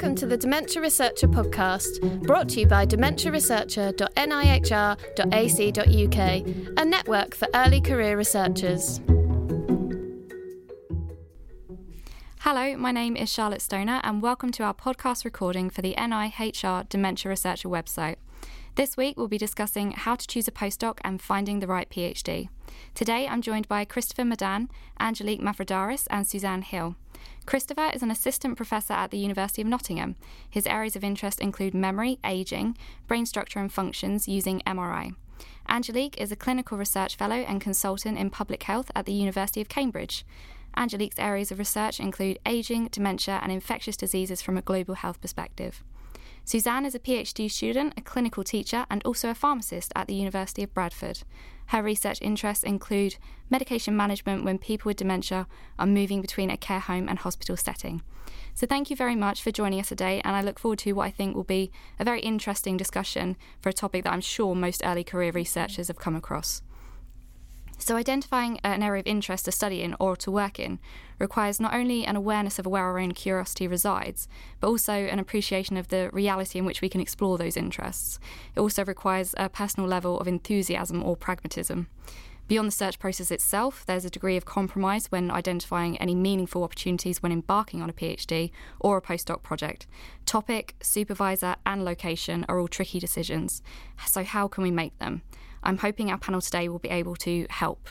Welcome to the Dementia Researcher podcast, brought to you by dementiaresearcher.nihr.ac.uk, a network for early career researchers. Hello, my name is Charlotte Stoner, and welcome to our podcast recording for the NIHR Dementia Researcher website. This week, we'll be discussing how to choose a postdoc and finding the right PhD. Today, I'm joined by Christopher Madan, Angelique Mavrodaris, and Suzanne Hill. Christopher is an assistant professor at the University of Nottingham. His areas of interest include memory, aging, brain structure and functions using MRI. Angelique is a clinical research fellow and consultant in public health at the University of Cambridge. Angelique's areas of research include aging, dementia, and infectious diseases from a global health perspective. Suzanne is a PhD student, a clinical teacher, and also a pharmacist at the University of Bradford. Her research interests include medication management when people with dementia are moving between a care home and hospital setting. So, thank you very much for joining us today, and I look forward to what I think will be a very interesting discussion for a topic that I'm sure most early career researchers have come across. So, identifying an area of interest to study in or to work in requires not only an awareness of where our own curiosity resides, but also an appreciation of the reality in which we can explore those interests. It also requires a personal level of enthusiasm or pragmatism. Beyond the search process itself, there's a degree of compromise when identifying any meaningful opportunities when embarking on a PhD or a postdoc project. Topic, supervisor, and location are all tricky decisions. So, how can we make them? I'm hoping our panel today will be able to help.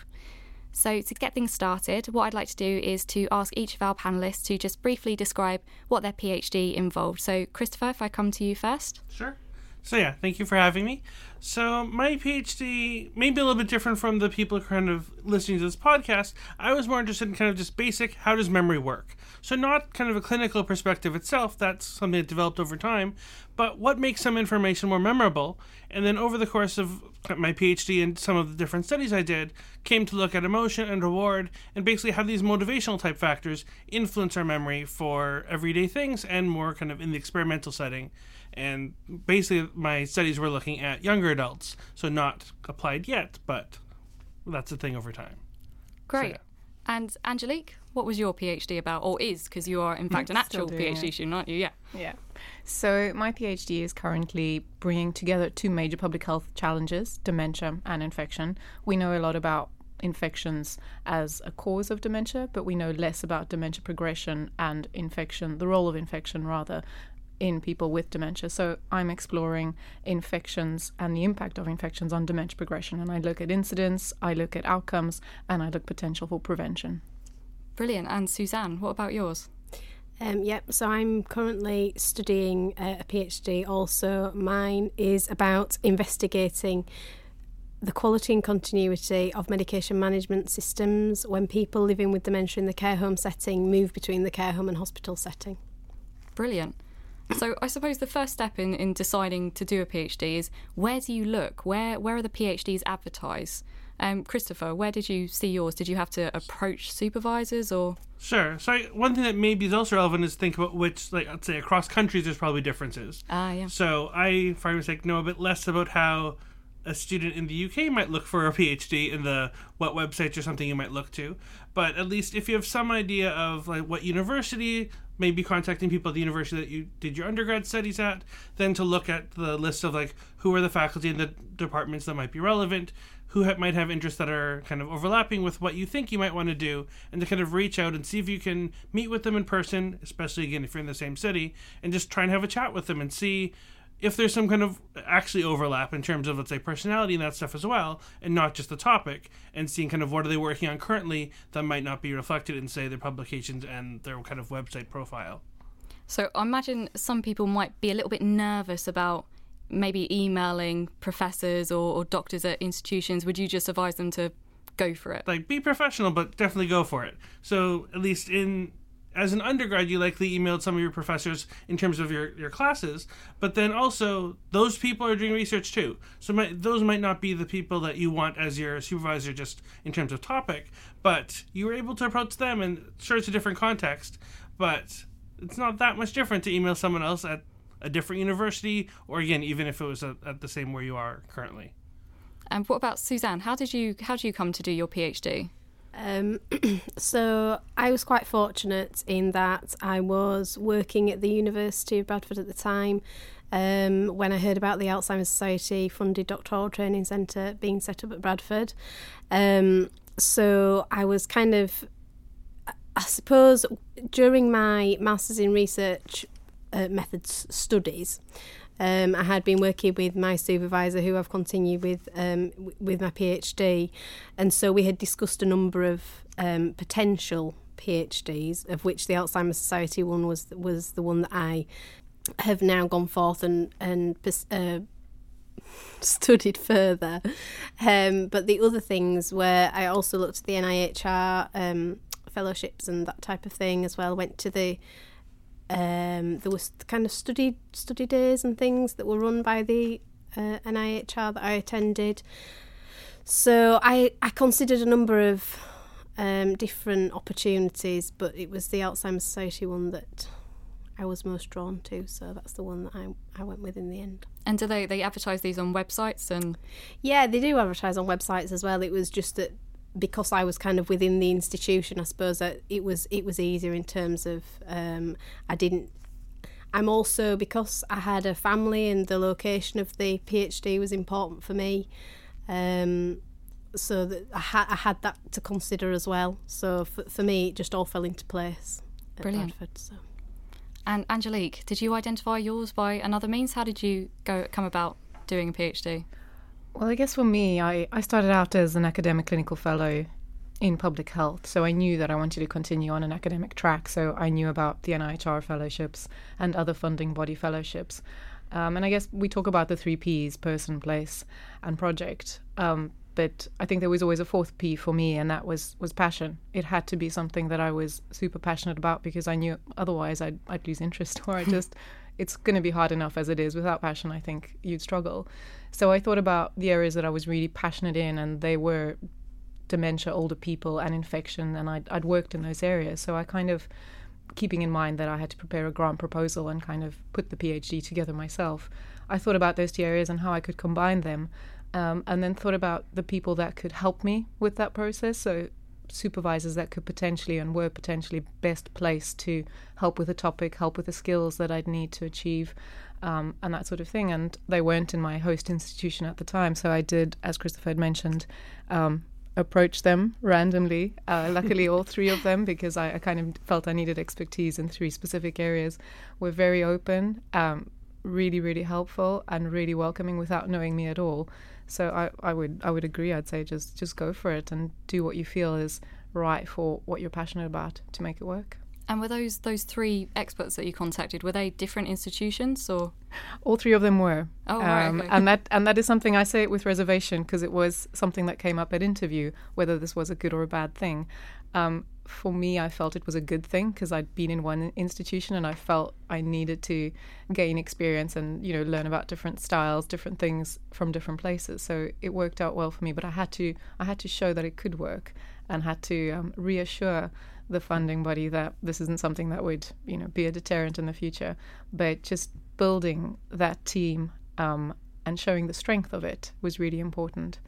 So, to get things started, what I'd like to do is to ask each of our panelists to just briefly describe what their PhD involved. So, Christopher, if I come to you first. Sure. So, yeah, thank you for having me. So, my PhD may be a little bit different from the people kind of listening to this podcast. I was more interested in kind of just basic how does memory work? So, not kind of a clinical perspective itself, that's something that developed over time, but what makes some information more memorable? And then, over the course of my PhD and some of the different studies I did, came to look at emotion and reward and basically how these motivational type factors influence our memory for everyday things and more kind of in the experimental setting. And basically, my studies were looking at younger adults, so not applied yet, but that's a thing over time. Great. So, yeah. And Angelique, what was your PhD about, or is, because you are in fact an actual PhD it. student, aren't you? Yeah. Yeah. So my PhD is currently bringing together two major public health challenges: dementia and infection. We know a lot about infections as a cause of dementia, but we know less about dementia progression and infection, the role of infection rather, in people with dementia. So I'm exploring infections and the impact of infections on dementia progression. And I look at incidence, I look at outcomes, and I look potential for prevention. Brilliant. And Suzanne, what about yours? Um, yep, so I'm currently studying uh, a PhD also. Mine is about investigating the quality and continuity of medication management systems when people living with dementia in the care home setting move between the care home and hospital setting. Brilliant. So I suppose the first step in, in deciding to do a PhD is where do you look? Where where are the PhDs advertised? Um, Christopher, where did you see yours? Did you have to approach supervisors or? Sure. So one thing that maybe is also relevant is think about which, like, let's say across countries, there's probably differences. Ah, yeah. So I, for sake, know a bit less about how a student in the UK might look for a PhD in the what websites or something you might look to. But at least if you have some idea of like what university, maybe contacting people at the university that you did your undergrad studies at, then to look at the list of like who are the faculty and the departments that might be relevant, who ha- might have interests that are kind of overlapping with what you think you might want to do, and to kind of reach out and see if you can meet with them in person, especially again if you're in the same city, and just try and have a chat with them and see if there's some kind of actually overlap in terms of let's say personality and that stuff as well and not just the topic and seeing kind of what are they working on currently that might not be reflected in say their publications and their kind of website profile. So i imagine some people might be a little bit nervous about maybe emailing professors or, or doctors at institutions would you just advise them to go for it like be professional but definitely go for it so at least in as an undergrad, you likely emailed some of your professors in terms of your, your classes, but then also those people are doing research too. So might, those might not be the people that you want as your supervisor just in terms of topic, but you were able to approach them, and sure, it's a different context, but it's not that much different to email someone else at a different university, or again, even if it was at, at the same where you are currently. And what about Suzanne? How did you how did you come to do your PhD? Um, so I was quite fortunate in that I was working at the University of Bradford at the time um, when I heard about the Alzheimer's Society funded doctoral training centre being set up at Bradford. Um, so I was kind of, I suppose, during my Masters in Research uh, Methods studies, um, I had been working with my supervisor, who I've continued with um, with my PhD, and so we had discussed a number of um, potential PhDs, of which the Alzheimer's Society one was was the one that I have now gone forth and and uh, studied further. Um, but the other things were I also looked at the NIHR um, fellowships and that type of thing as well. Went to the um, there was kind of study study days and things that were run by the uh, NIHR that I attended. So I I considered a number of um, different opportunities, but it was the Alzheimer's Society one that I was most drawn to. So that's the one that I, I went with in the end. And do they they advertise these on websites and? Yeah, they do advertise on websites as well. It was just that because I was kind of within the institution, I suppose that it was it was easier in terms of um, I didn't. I'm also because I had a family and the location of the PhD was important for me, um, so that I, ha- I had that to consider as well. So for, for me, it just all fell into place. Brilliant. Bradford, so. And Angelique, did you identify yours by another means? How did you go come about doing a PhD? Well, I guess for me, I, I started out as an academic clinical fellow in public health. So I knew that I wanted to continue on an academic track. So I knew about the NIHR fellowships and other funding body fellowships. Um, and I guess we talk about the three P's person, place, and project. Um, but I think there was always a fourth P for me, and that was, was passion. It had to be something that I was super passionate about because I knew otherwise I'd, I'd lose interest or I just, it's going to be hard enough as it is. Without passion, I think you'd struggle. So I thought about the areas that I was really passionate in, and they were dementia, older people, and infection, and I'd, I'd worked in those areas. So I kind of, keeping in mind that I had to prepare a grant proposal and kind of put the PhD together myself, I thought about those two areas and how I could combine them, um, and then thought about the people that could help me with that process. So supervisors that could potentially and were potentially best placed to help with a topic, help with the skills that I'd need to achieve um, and that sort of thing. And they weren't in my host institution at the time. So I did, as Christopher had mentioned, um, approach them randomly. Uh, luckily, all three of them, because I, I, kind of felt I needed expertise in three specific areas, were very open, um, really, really helpful, and really welcoming without knowing me at all. So I, I would I would agree. I'd say just just go for it and do what you feel is right for what you're passionate about to make it work. And were those those three experts that you contacted were they different institutions or? All three of them were. Oh, right, um, okay. And that and that is something I say it with reservation because it was something that came up at interview whether this was a good or a bad thing. Um, for me, I felt it was a good thing because I'd been in one institution and I felt I needed to gain experience and you know learn about different styles, different things from different places. So it worked out well for me, but I had to I had to show that it could work and had to um, reassure the funding body that this isn't something that would you know be a deterrent in the future, but just building that team um, and showing the strength of it was really important,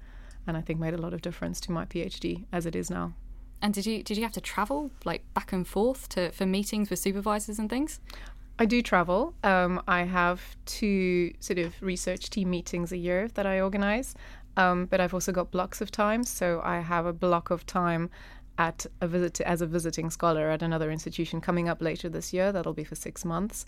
and I think made a lot of difference to my PhD as it is now. And did you did you have to travel like back and forth to for meetings with supervisors and things? I do travel. Um, I have two sort of research team meetings a year that I organize, um, but I've also got blocks of time. So I have a block of time at a visit as a visiting scholar at another institution coming up later this year. That'll be for six months.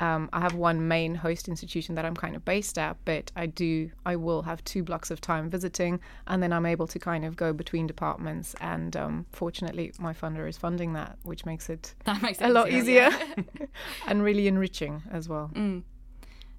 Um, I have one main host institution that I'm kind of based at, but I do I will have two blocks of time visiting, and then I'm able to kind of go between departments. And um, fortunately, my funder is funding that, which makes it that makes a lot easier yeah. and really enriching as well. Mm.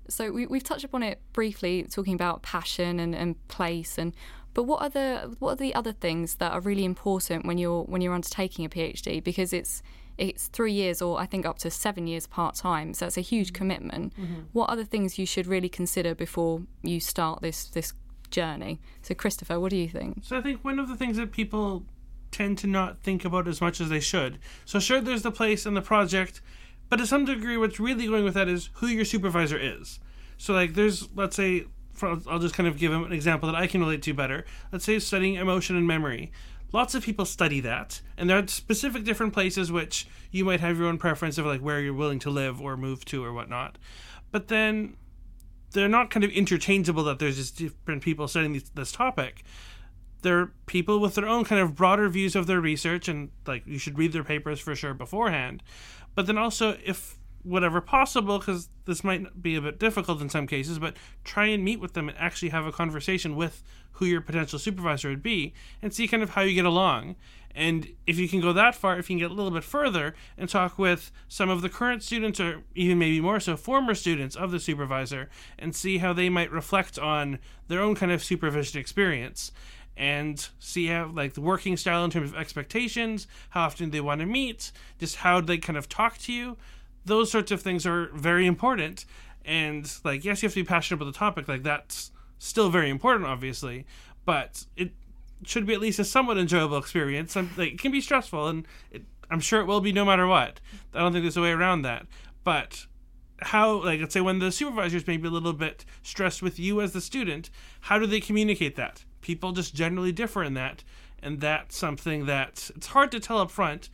So we, we've touched upon it briefly, talking about passion and, and place and but what are the what are the other things that are really important when you're when you're undertaking a PhD? Because it's it's three years or I think up to seven years part time, so that's a huge mm-hmm. commitment. Mm-hmm. What other things you should really consider before you start this this journey? So Christopher, what do you think? So I think one of the things that people tend to not think about as much as they should. So sure, there's the place and the project, but to some degree, what's really going with that is who your supervisor is. So like, there's let's say I'll just kind of give an example that I can relate to better. Let's say studying emotion and memory. lots of people study that, and there are specific different places which you might have your own preference of like where you're willing to live or move to or whatnot. But then they're not kind of interchangeable that there's just different people studying this, this topic. They're people with their own kind of broader views of their research, and like you should read their papers for sure beforehand. But then also, if whatever possible, because this might be a bit difficult in some cases, but try and meet with them and actually have a conversation with who your potential supervisor would be and see kind of how you get along. And if you can go that far, if you can get a little bit further and talk with some of the current students, or even maybe more so, former students of the supervisor, and see how they might reflect on their own kind of supervision experience and see how like the working style in terms of expectations, how often they want to meet, just how they kind of talk to you. Those sorts of things are very important. And like, yes, you have to be passionate about the topic. Like that's still very important, obviously, but it should be at least a somewhat enjoyable experience. like, it can be stressful, and it, I'm sure it will be no matter what. I don't think there's a way around that. But how, like, let's say when the supervisors may be a little bit stressed with you as the student, how do they communicate that? People just generally differ in that, and that's something that it's hard to tell up front.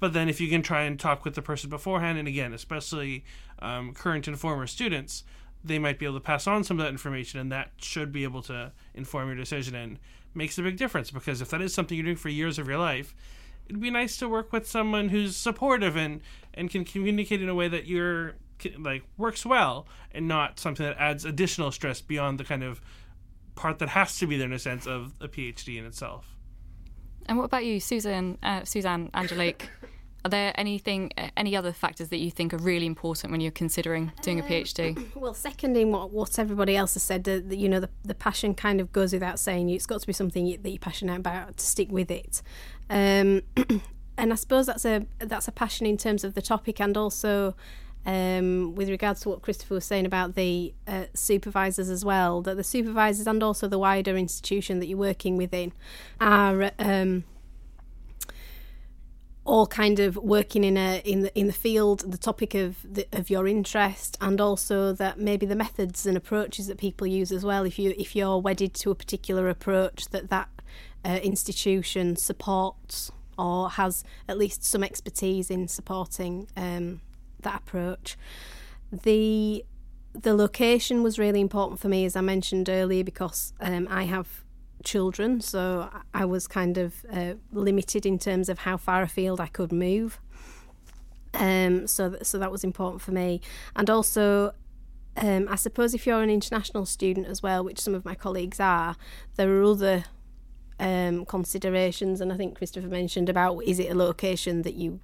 But then, if you can try and talk with the person beforehand, and again, especially um, current and former students, they might be able to pass on some of that information, and that should be able to inform your decision and makes a big difference. Because if that is something you're doing for years of your life, it'd be nice to work with someone who's supportive and and can communicate in a way that you're like works well and not something that adds additional stress beyond the kind of part that has to be there in a sense of a PhD in itself. And what about you, Susan? Uh, Suzanne, Angelique? Are there anything, any other factors that you think are really important when you're considering doing a PhD? Um, well, seconding what, what everybody else has said, the, the, you know, the, the passion kind of goes without saying. It's got to be something that you're passionate about to stick with it. Um, and I suppose that's a that's a passion in terms of the topic and also um, with regards to what Christopher was saying about the uh, supervisors as well, that the supervisors and also the wider institution that you're working within are um, all kind of working in a in the in the field, the topic of the, of your interest, and also that maybe the methods and approaches that people use as well. If you if you're wedded to a particular approach, that that uh, institution supports or has at least some expertise in supporting um, that approach. The the location was really important for me, as I mentioned earlier, because um, I have children, so I was kind of uh, limited in terms of how far afield I could move. Um, so th- so that was important for me, and also. Um, I suppose if you're an international student as well, which some of my colleagues are, there are other um, considerations, and I think Christopher mentioned about is it a location that you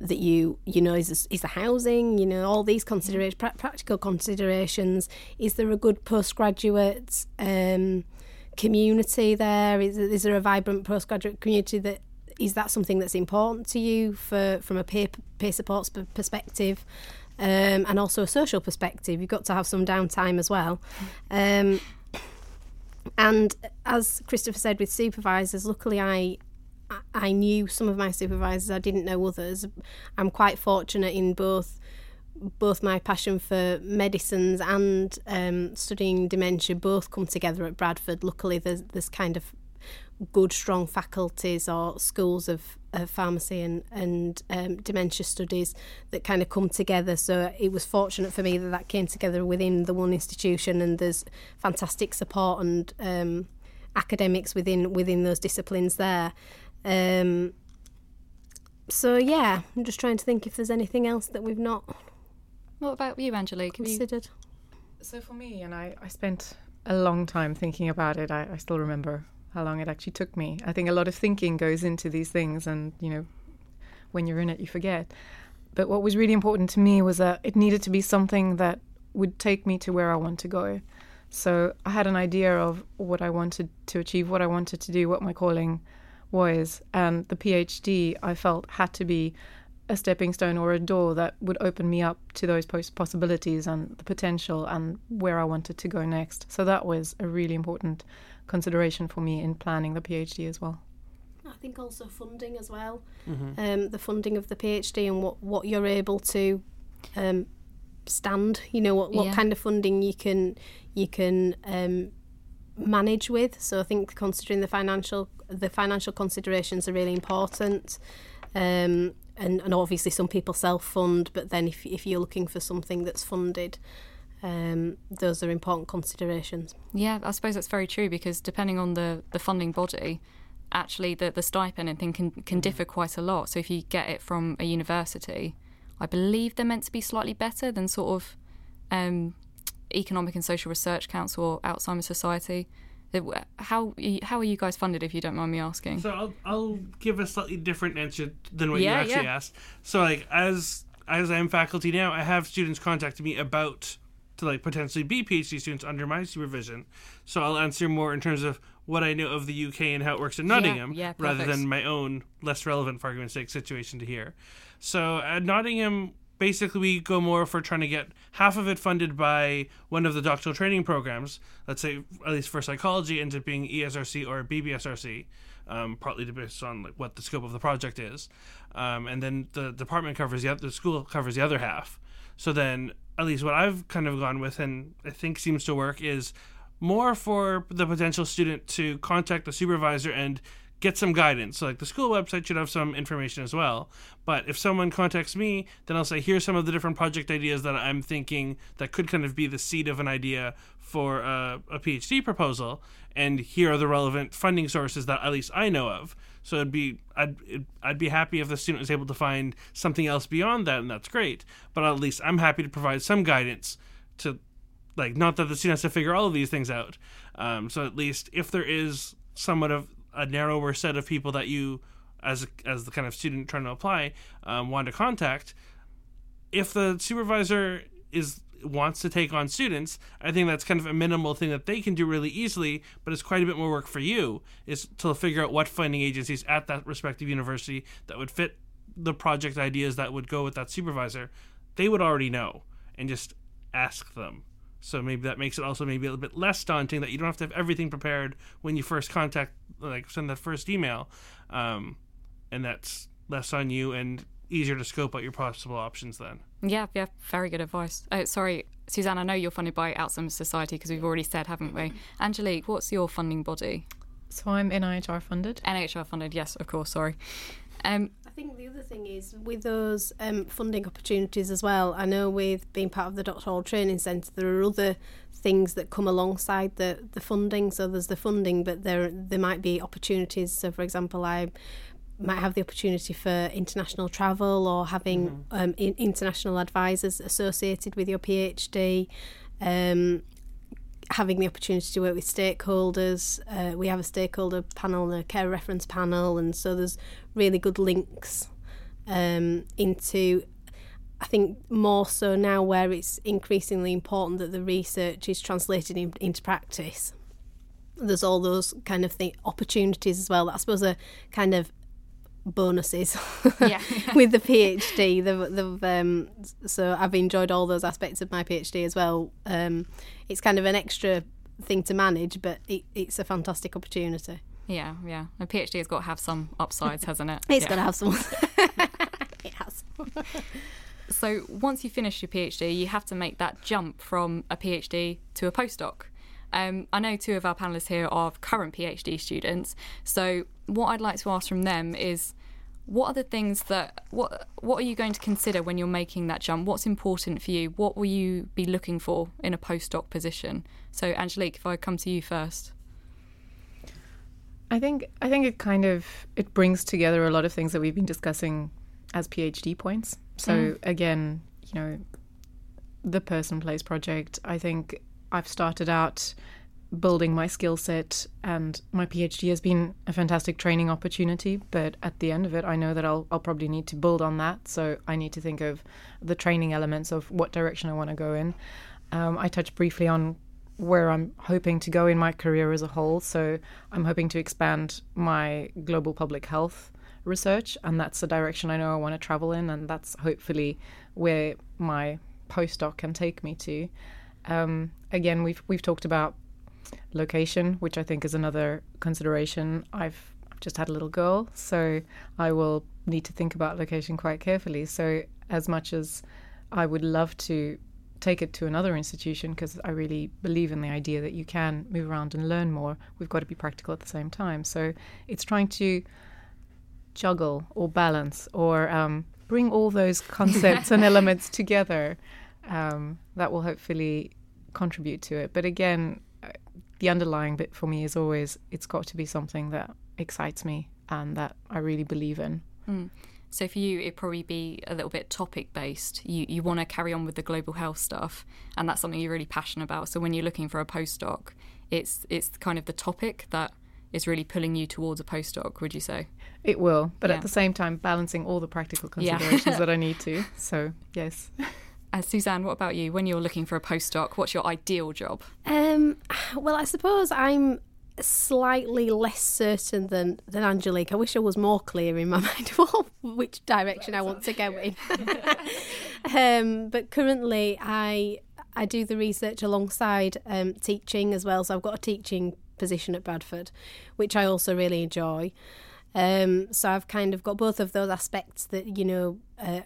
that you you know is is the housing, you know all these considerations, pra- practical considerations. Is there a good postgraduate um, community there? Is, is there a vibrant postgraduate community that is that something that's important to you for from a peer peer support perspective? Um, and also a social perspective. You've got to have some downtime as well. Um, and as Christopher said with supervisors, luckily I I knew some of my supervisors. I didn't know others. I'm quite fortunate in both both my passion for medicines and um, studying dementia both come together at Bradford. Luckily, there's, there's kind of good, strong faculties or schools of, of pharmacy and, and um, dementia studies that kind of come together. So it was fortunate for me that that came together within the one institution, and there's fantastic support and um, academics within within those disciplines there. Um, so yeah, I'm just trying to think if there's anything else that we've not what about you, Angelique? Considered. So for me, and I, I spent a long time thinking about it. I, I still remember how long it actually took me. I think a lot of thinking goes into these things, and you know, when you're in it, you forget. But what was really important to me was that it needed to be something that would take me to where I want to go. So I had an idea of what I wanted to achieve, what I wanted to do, what my calling was, and the PhD I felt had to be a stepping stone or a door that would open me up to those possibilities and the potential and where I wanted to go next. So that was a really important consideration for me in planning the PhD as well. I think also funding as well, mm-hmm. um, the funding of the PhD and what, what you're able to um, stand. You know what, what yeah. kind of funding you can you can um, manage with. So I think considering the financial the financial considerations are really important. Um, and, and obviously some people self fund, but then if if you're looking for something that's funded, um, those are important considerations. Yeah, I suppose that's very true because depending on the, the funding body, actually the, the stipend and thing can, can differ quite a lot. So if you get it from a university, I believe they're meant to be slightly better than sort of um, Economic and Social Research Council or Alzheimer's Society. How how are you guys funded, if you don't mind me asking? So I'll, I'll give a slightly different answer than what Yeah, you actually yeah. asked. So like as as I'm faculty now, I have students contact me about to like potentially be PhD students under my supervision. So I'll answer more in terms of what I know of the UK and how it works in Nottingham, yeah, rather than my own less relevant, for argument's sake, situation to here. So at Nottingham, basically we go more for trying to get half of it funded by one of the doctoral training programs. Let's say at least for psychology ends up being ESRC or BBSRC, um, partly based on like what the scope of the project is, um, and then the department covers the the school covers the other half. So then at least what I've kind of gone with and I think seems to work is more for the potential student to contact the supervisor and get some guidance. So like the school website should have some information as well. But if someone contacts me, then I'll say here's some of the different project ideas that I'm thinking that could kind of be the seed of an idea for a, a PhD proposal, and here are the relevant funding sources that at least I know of. So it'd be I'd I'd be happy if the student was able to find something else beyond that, and that's great. But at least I'm happy to provide some guidance to like not that the student has to figure all of these things out. Um, so at least if there is somewhat of a narrower set of people that you, as as the kind of student trying to apply, um, want to contact, if the supervisor is wants to take on students, I think that's kind of a minimal thing that they can do really easily, but it's quite a bit more work for you is to figure out what funding agencies at that respective university that would fit the project ideas that would go with that supervisor, they would already know and just ask them. So maybe that makes it also maybe a little bit less daunting that you don't have to have everything prepared when you first contact, like send that first email, um, and that's less on you and easier to scope out your possible options then. Yeah, yeah, very good advice. Oh, sorry, Suzanne, I know you're funded by Alzheimer's Society because we've already said, haven't we? Angelique, what's your funding body? So I'm NIHR funded. NIHR funded, yes, of course, sorry. Um, I think the other thing is with those um, funding opportunities as well. I know with being part of the doctoral training centre, there are other things that come alongside the, the funding. So there's the funding, but there there might be opportunities. So for example, I might have the opportunity for international travel or having um, in, international advisors associated with your PhD. Um, having the opportunity to work with stakeholders. Uh, we have a stakeholder panel and a care reference panel, and so there's really good links um, into. I think more so now where it's increasingly important that the research is translated in, into practice. There's all those kind of thing, opportunities as well. that I suppose are kind of bonuses Yeah. with the PhD. They've, they've, um, so I've enjoyed all those aspects of my PhD as well. Um, it's kind of an extra thing to manage, but it, it's a fantastic opportunity. yeah, yeah. A PhD has got to have some upsides, hasn't it? It's yeah. got to have some. it has. So once you finish your PhD, you have to make that jump from a PhD to a postdoc. Um, I know two of our panelists here are current PhD students. So what I'd like to ask from them is, what are the things that what what are you going to consider when you're making that jump? What's important for you? What will you be looking for in a postdoc position? So Angelique, if I come to you first. I think I think it kind of it brings together a lot of things that we've been discussing as PhD points. So mm. again, you know, the person place project. I think I've started out building my skill set, and my PhD has been a fantastic training opportunity. But at the end of it, I know that I'll I'll probably need to build on that. So I need to think of the training elements of what direction I want to go in. Um, I touched briefly on where I'm hoping to go in my career as a whole. So I'm hoping to expand my global public health research, and that's the direction I know I want to travel in, and that's hopefully where my postdoc can take me to. Um, again, we've we've talked about location, which I think is another consideration. I've just had a little girl, so I will need to think about location quite carefully. So as much as I would love to take it to another institution because I really believe in the idea that you can move around and learn more. We've got to be practical at the same time. So it's trying to juggle or balance or um, bring all those concepts and elements together um, that will hopefully contribute to it. But again, the underlying bit for me is always it's got to be something that excites me and that I really believe in. Mm. So for you, it'd probably be a little bit topic based. You you want to carry on with the global health stuff, and that's something you're really passionate about. So when you're looking for a postdoc, it's it's kind of the topic that is really pulling you towards a postdoc. Would you say? It will, but yeah. at the same time, balancing all the practical considerations yeah. that I need to. So yes. Uh, Suzanne, what about you? When you're looking for a postdoc, what's your ideal job? Um, well, I suppose I'm slightly less certain than, than Angelique. I wish I was more clear in my mind of which direction I want to go in. um, but currently, I I do the research alongside um, teaching as well. So I've got a teaching position at Bradford, which I also really enjoy. Um, so I've kind of got both of those aspects that you know uh,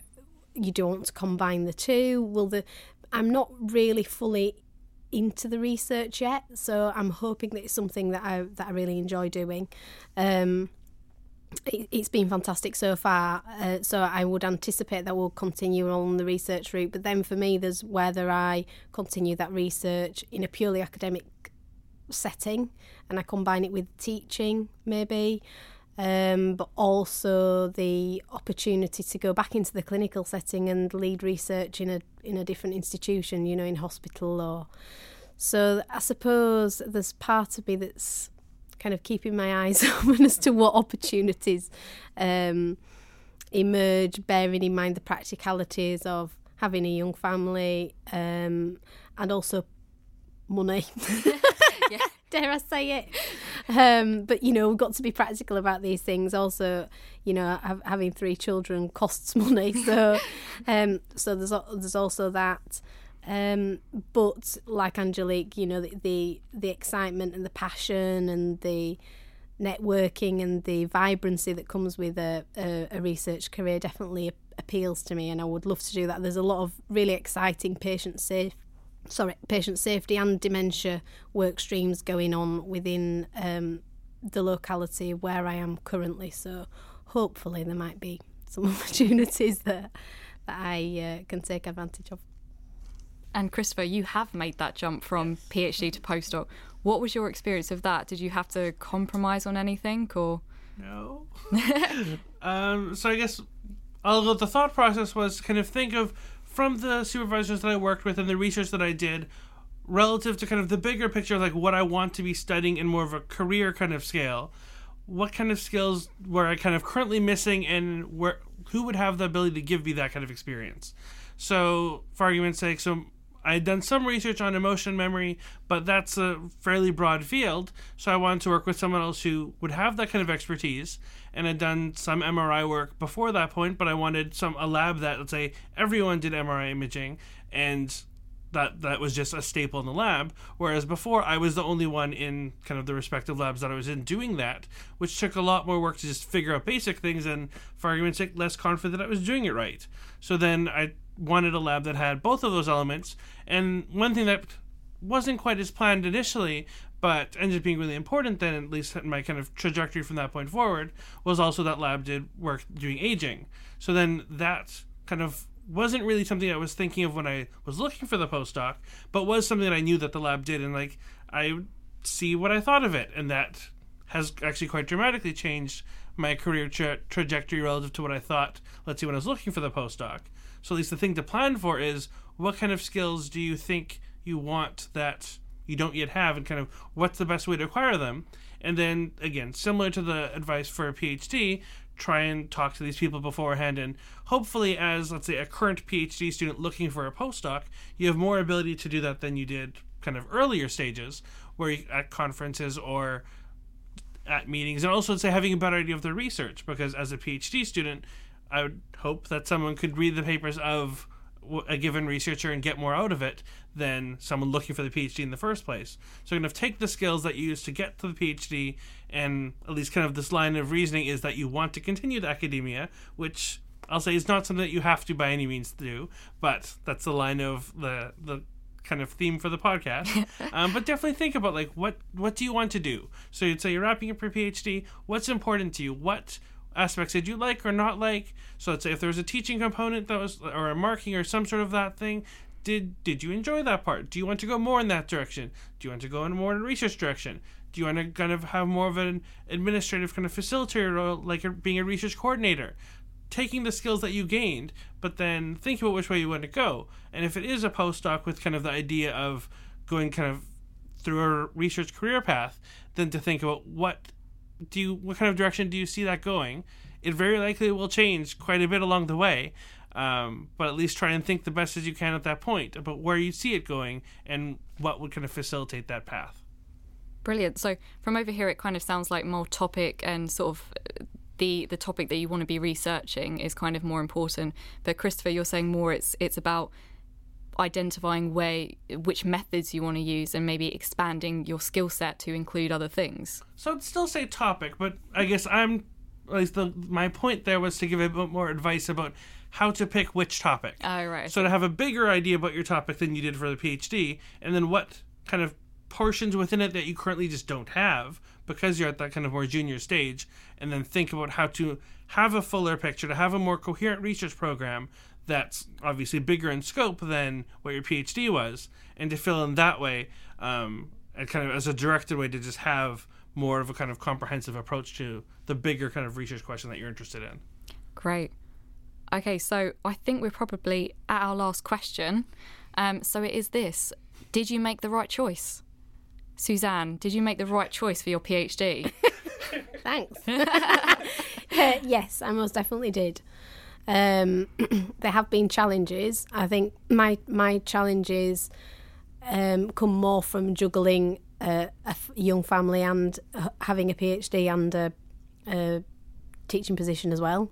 you don't combine the two. Will the I'm not really fully into the research yet, so I'm hoping that it's something that I that I really enjoy doing. Um, it, has been fantastic so far, uh, so I would anticipate that we'll continue on the research route. But then for me, there's whether I continue that research in a purely academic setting and I combine it with teaching, maybe. Um, but also the opportunity to go back into the clinical setting and lead research in a in a different institution, you know, in hospital or so. I suppose there's part of me that's kind of keeping my eyes open as to what opportunities um, emerge, bearing in mind the practicalities of having a young family um, and also money. yeah. Dare I say it? Um, but you know, we've got to be practical about these things. Also, you know, have, having three children costs money, so um, so there's there's also that. Um, but like Angelique, you know, the, the, the excitement and the passion and the networking and the vibrancy that comes with a, a, a research career definitely appeals to me, and I would love to do that. There's a lot of really exciting patient safe sorry, patient safety and dementia work streams going on within um, the locality where I am currently. So hopefully there might be some opportunities that that I uh, can take advantage of. And Christopher, you have made that jump from PhD to postdoc. What was your experience of that? Did you have to compromise on anything, or no? um, so I guess, although the thought process was kind of think of from the supervisors that I worked with and the research that I did relative to kind of the bigger picture of like what I want to be studying in more of a career kind of scale. What kind of skills were I kind of currently missing and where who would have the ability to give me that kind of experience? So, for argument's sake, so I had done some research on emotion memory, but that's a fairly broad field. So I wanted to work with someone else who would have that kind of expertise and had done some MRI work before that point, but I wanted some a lab that let's say everyone did MRI imaging and that that was just a staple in the lab whereas before I was the only one in kind of the respective labs that I was in doing that which took a lot more work to just figure out basic things and for argument's sake less confident that I was doing it right so then I wanted a lab that had both of those elements. And one thing that wasn't quite as planned initially, but ended up being really important then, at least in my kind of trajectory from that point forward, was also that lab did work doing aging. So then that kind of wasn't really something I was thinking of when I was looking for the postdoc, but was something that I knew that the lab did, and like I see what I thought of it, and that has actually quite dramatically changed my career tra- trajectory relative to what I thought. Let's see, when I was looking for the postdoc. So at least the thing to plan for is what kind of skills do you think you want that you don't yet have, and kind of what's the best way to acquire them. And then again, similar to the advice for a PhD, try and talk to these people beforehand and hopefully as let's say a current phd student looking for a postdoc you have more ability to do that than you did kind of earlier stages where you, at conferences or at meetings and also say having a better idea of the research because as a phd student I would hope that someone could read the papers of a given researcher and get more out of it than someone looking for the PhD in the first place. So, kind of take the skills that you use to get to the PhD, and at least kind of this line of reasoning is that you want to continue the academia, which I'll say is not something that you have to by any means do, but that's the line of the the kind of theme for the podcast. um, but definitely think about like what what do you want to do? So you'd say you're wrapping up your PhD. What's important to you? What aspects did you like or not like? So let's say if there was a teaching component that was or a marking or some sort of that thing. Did did you enjoy that part? Do you want to go more in that direction? Do you want to go in more in research direction? Do you want to kind of have more of an administrative kind of facilitator role, like being a research coordinator? taking the skills that you gained, but then think about which way you want to go. And if it is a postdoc with kind of the idea of going kind of through a research career path, then to think about what do you, what kind of direction do you see that going? It very likely will change quite a bit along the way, um, but at least try and think the best as you can at that point about where you see it going and what would kind of facilitate that path. Brilliant. So from over here, it kind of sounds like more topic and sort of the the topic that you want to be researching is kind of more important. But Christopher, you're saying more it's it's about identifying where which methods you want to use and maybe expanding your skill set to include other things. So I'd still say topic, but I guess I'm at least the, my point there was to give a bit more advice about how to pick which topic. Oh right. So to have a bigger idea about your topic than you did for the PhD, and then what kind of portions within it that you currently just don't have because you're at that kind of more junior stage, and then think about how to have a fuller picture, to have a more coherent research program that's obviously bigger in scope than what your PhD was, and to fill in that way, um, and kind of as a directed way to just have more of a kind of comprehensive approach to the bigger kind of research question that you're interested in. Great. Okay, so I think we're probably at our last question. Um, so it is this Did you make the right choice? Suzanne, did you make the right choice for your PhD? Thanks. uh, yes, I most definitely did. Um, there have been challenges. I think my my challenges um, come more from juggling uh, a young family and having a PhD and a, a, teaching position as well.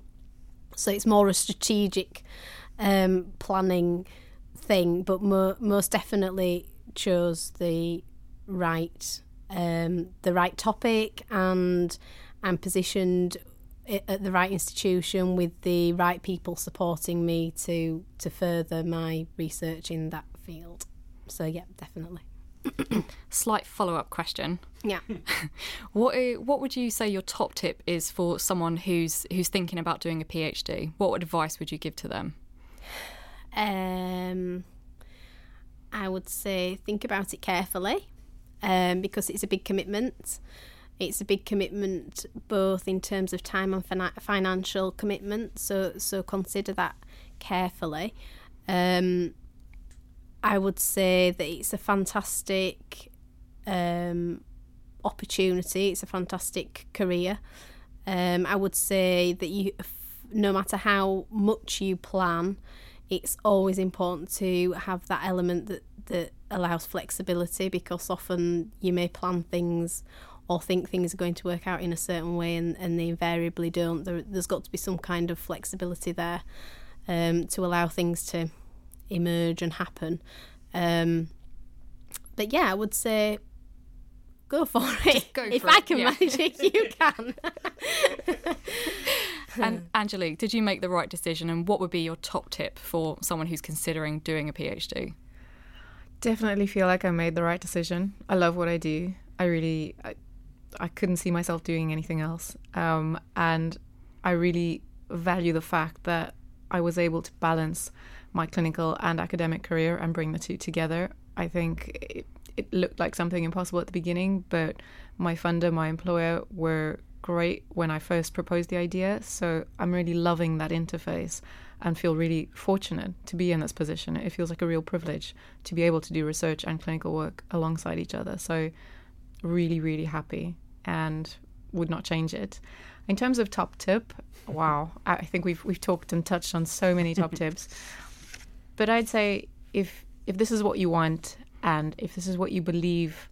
So it's more a strategic um, planning thing, but mo- most definitely chose the right um, the right topic and I'm positioned at the right institution with the right people supporting me to to further my research in that field. So yeah, definitely. Slight follow up question. Yeah. what what would you say your top tip is for someone who's who's thinking about doing a PhD? What advice would you give to them? Um, I would say think about it carefully um, because it's a big commitment. It's a big commitment both in terms of time and financial commitment. So so consider that carefully. Um, I would say that it's a fantastic um, opportunity. It's a fantastic career. Um, I would say that you, no matter how much you plan, it's always important to have that element that that allows flexibility because often you may plan things or think things are going to work out in a certain way and, and they invariably don't. There, has got to be some kind of flexibility there um, to allow things to emerge and happen. Um, but yeah, I would say go for it. Go if for I it, can yeah. manage it, you can. and Angelique, did you make the right decision? And what would be your top tip for someone who's considering doing a PhD? Definitely feel like I made the right decision. I love what I do. I really, I, I couldn't see myself doing anything else. Um, and I really value the fact that I was able to balance my clinical and academic career and bring the two together. I think it, it looked like something impossible at the beginning, but my funder, my employer, were great when I first proposed the idea. So I'm really loving that interface and feel really fortunate to be in this position. It feels like a real privilege to be able to do research and clinical work alongside each other. So, really, really happy and would not change it. In terms of top tip, wow, I think we've we've talked and touched on so many top tips. But I'd say if if this is what you want and if this is what you believe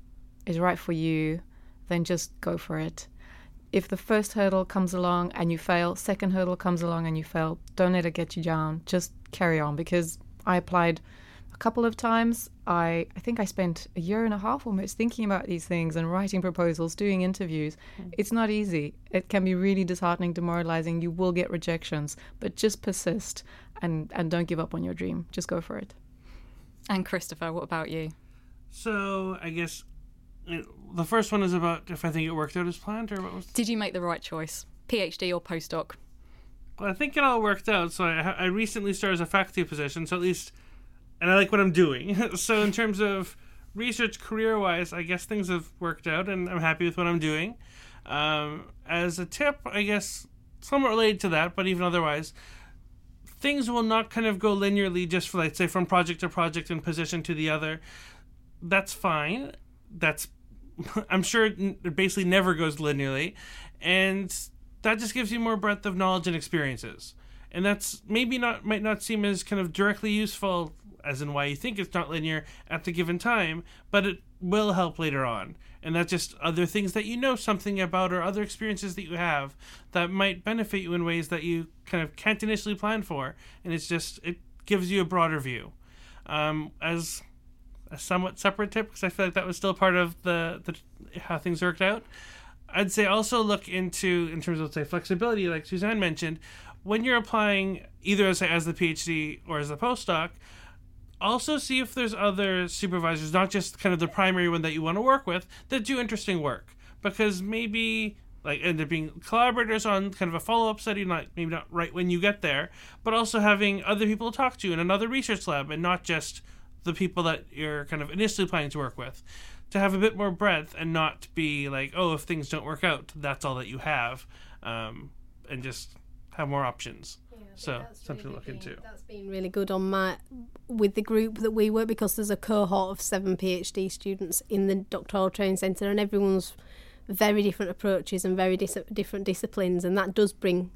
is right for you, then just go for it if the first hurdle comes along and you fail, second hurdle comes along and you fail, don't let it get you down. Just carry on because I applied a a couple of times. I, I think I spent a year and a half almost thinking about these things and writing proposals, doing interviews. It's not easy. It can be really disheartening, demoralizing. You will get rejections, but just persist and, and don't give up on your dream. Just go for it. And Christopher, what about you? So I guess uh, the first one is about if I think it worked out as planned, or what was. Did you make the right choice? PhD or postdoc? Well, I think it all worked out. So I, I recently started as a faculty position, so at least, and I like what I'm doing. so in terms of research career wise, I guess things have worked out, and I'm happy with what I'm doing. Um, as a tip, I guess somewhat related to that, but even otherwise, things will not kind of go linearly just for, like, say, from project to project and position to the other. That's fine. That's, I'm sure it basically never goes linearly. And that just gives you more breadth of knowledge and experiences. And that's maybe not, might not seem as kind of directly useful as in why you think it's not linear at the given time, but it will help later on. And that's just other things that you know something about or other experiences that you have that might benefit you in ways that you kind of can't initially plan for. And it's just, it gives you a broader view. Um, as a somewhat separate tip, because I feel like that was still part of the, the how things worked out. I'd say also look into, in terms of, say, flexibility, like Suzanne mentioned, when you're applying either as, as the PhD or as a postdoc, also see if there's other supervisors, not just kind of the primary one that you want to work with, that do interesting work. Because maybe like end up being collaborators on kind of a follow-up study, not maybe not right when you get there, but also having other people to talk to in another research lab and not just the people that you're kind of initially planning to work with. To have a bit more breadth and not be like, oh, if things don't work out, that's all that you have, um, and just have more options. so something really to look been, into. That's been really good on my with the group that we work because there's a cohort of seven PhD students in the doctoral training centre, and everyone's very different approaches and very dis- different disciplines, and that does bring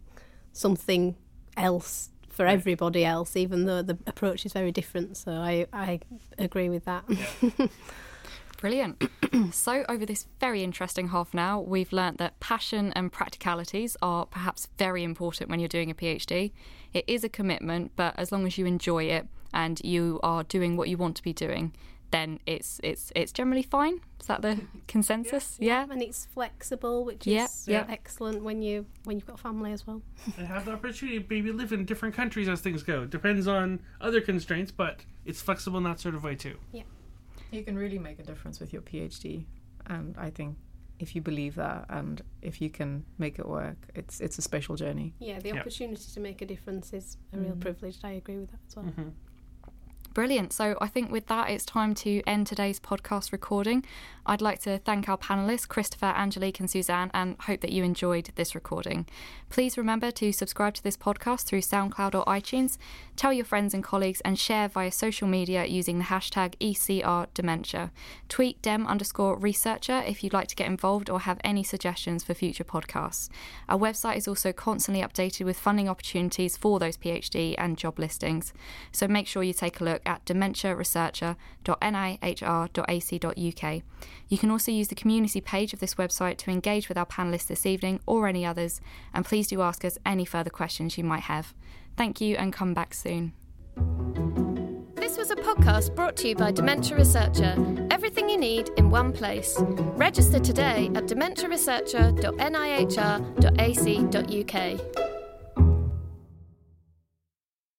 something else for everybody else, even though the approach is very different. So I I agree with that. Yeah. Brilliant. so, over this very interesting half an hour, we've learnt that passion and practicalities are perhaps very important when you're doing a PhD. It is a commitment, but as long as you enjoy it and you are doing what you want to be doing, then it's it's it's generally fine. Is that the consensus? Yeah. and it's flexible, which Yeah, is uh, yeah. excellent when you when you've got a family as well. and have the opportunity to maybe live in different countries as things go. Depends on other constraints, but it's flexible in that sort of way too. You can really make a difference with your PhD, and I think if you believe that and if you can make it work, it's it's a special journey. Yeah, the Yeah. opportunity to make a difference is a real mm. privilege. I agree with that as well. Mm-hmm. Brilliant. So I think with that, it's time to end today's podcast recording. I'd like to thank our panelists, Christopher, Angelique, and Suzanne, and hope that you enjoyed this recording. Please remember to subscribe to this podcast through SoundCloud or iTunes, tell your friends and colleagues, and share via social media using the hashtag ECRDementia. Tweet dem underscore researcher if you'd like to get involved or have any suggestions for future podcasts. Our website is also constantly updated with funding opportunities for those PhD and job listings. So make sure you take a look at dementiaresearcher.nihr.ac.uk. You can also use the community page of this website to engage with our panelists this evening or any others, and please do ask us any further questions you might have. Thank you and come back soon. This was a podcast brought to you by Dementia Researcher. Everything you need in one place. Register today at dementiaresearcher.nihr.ac.uk.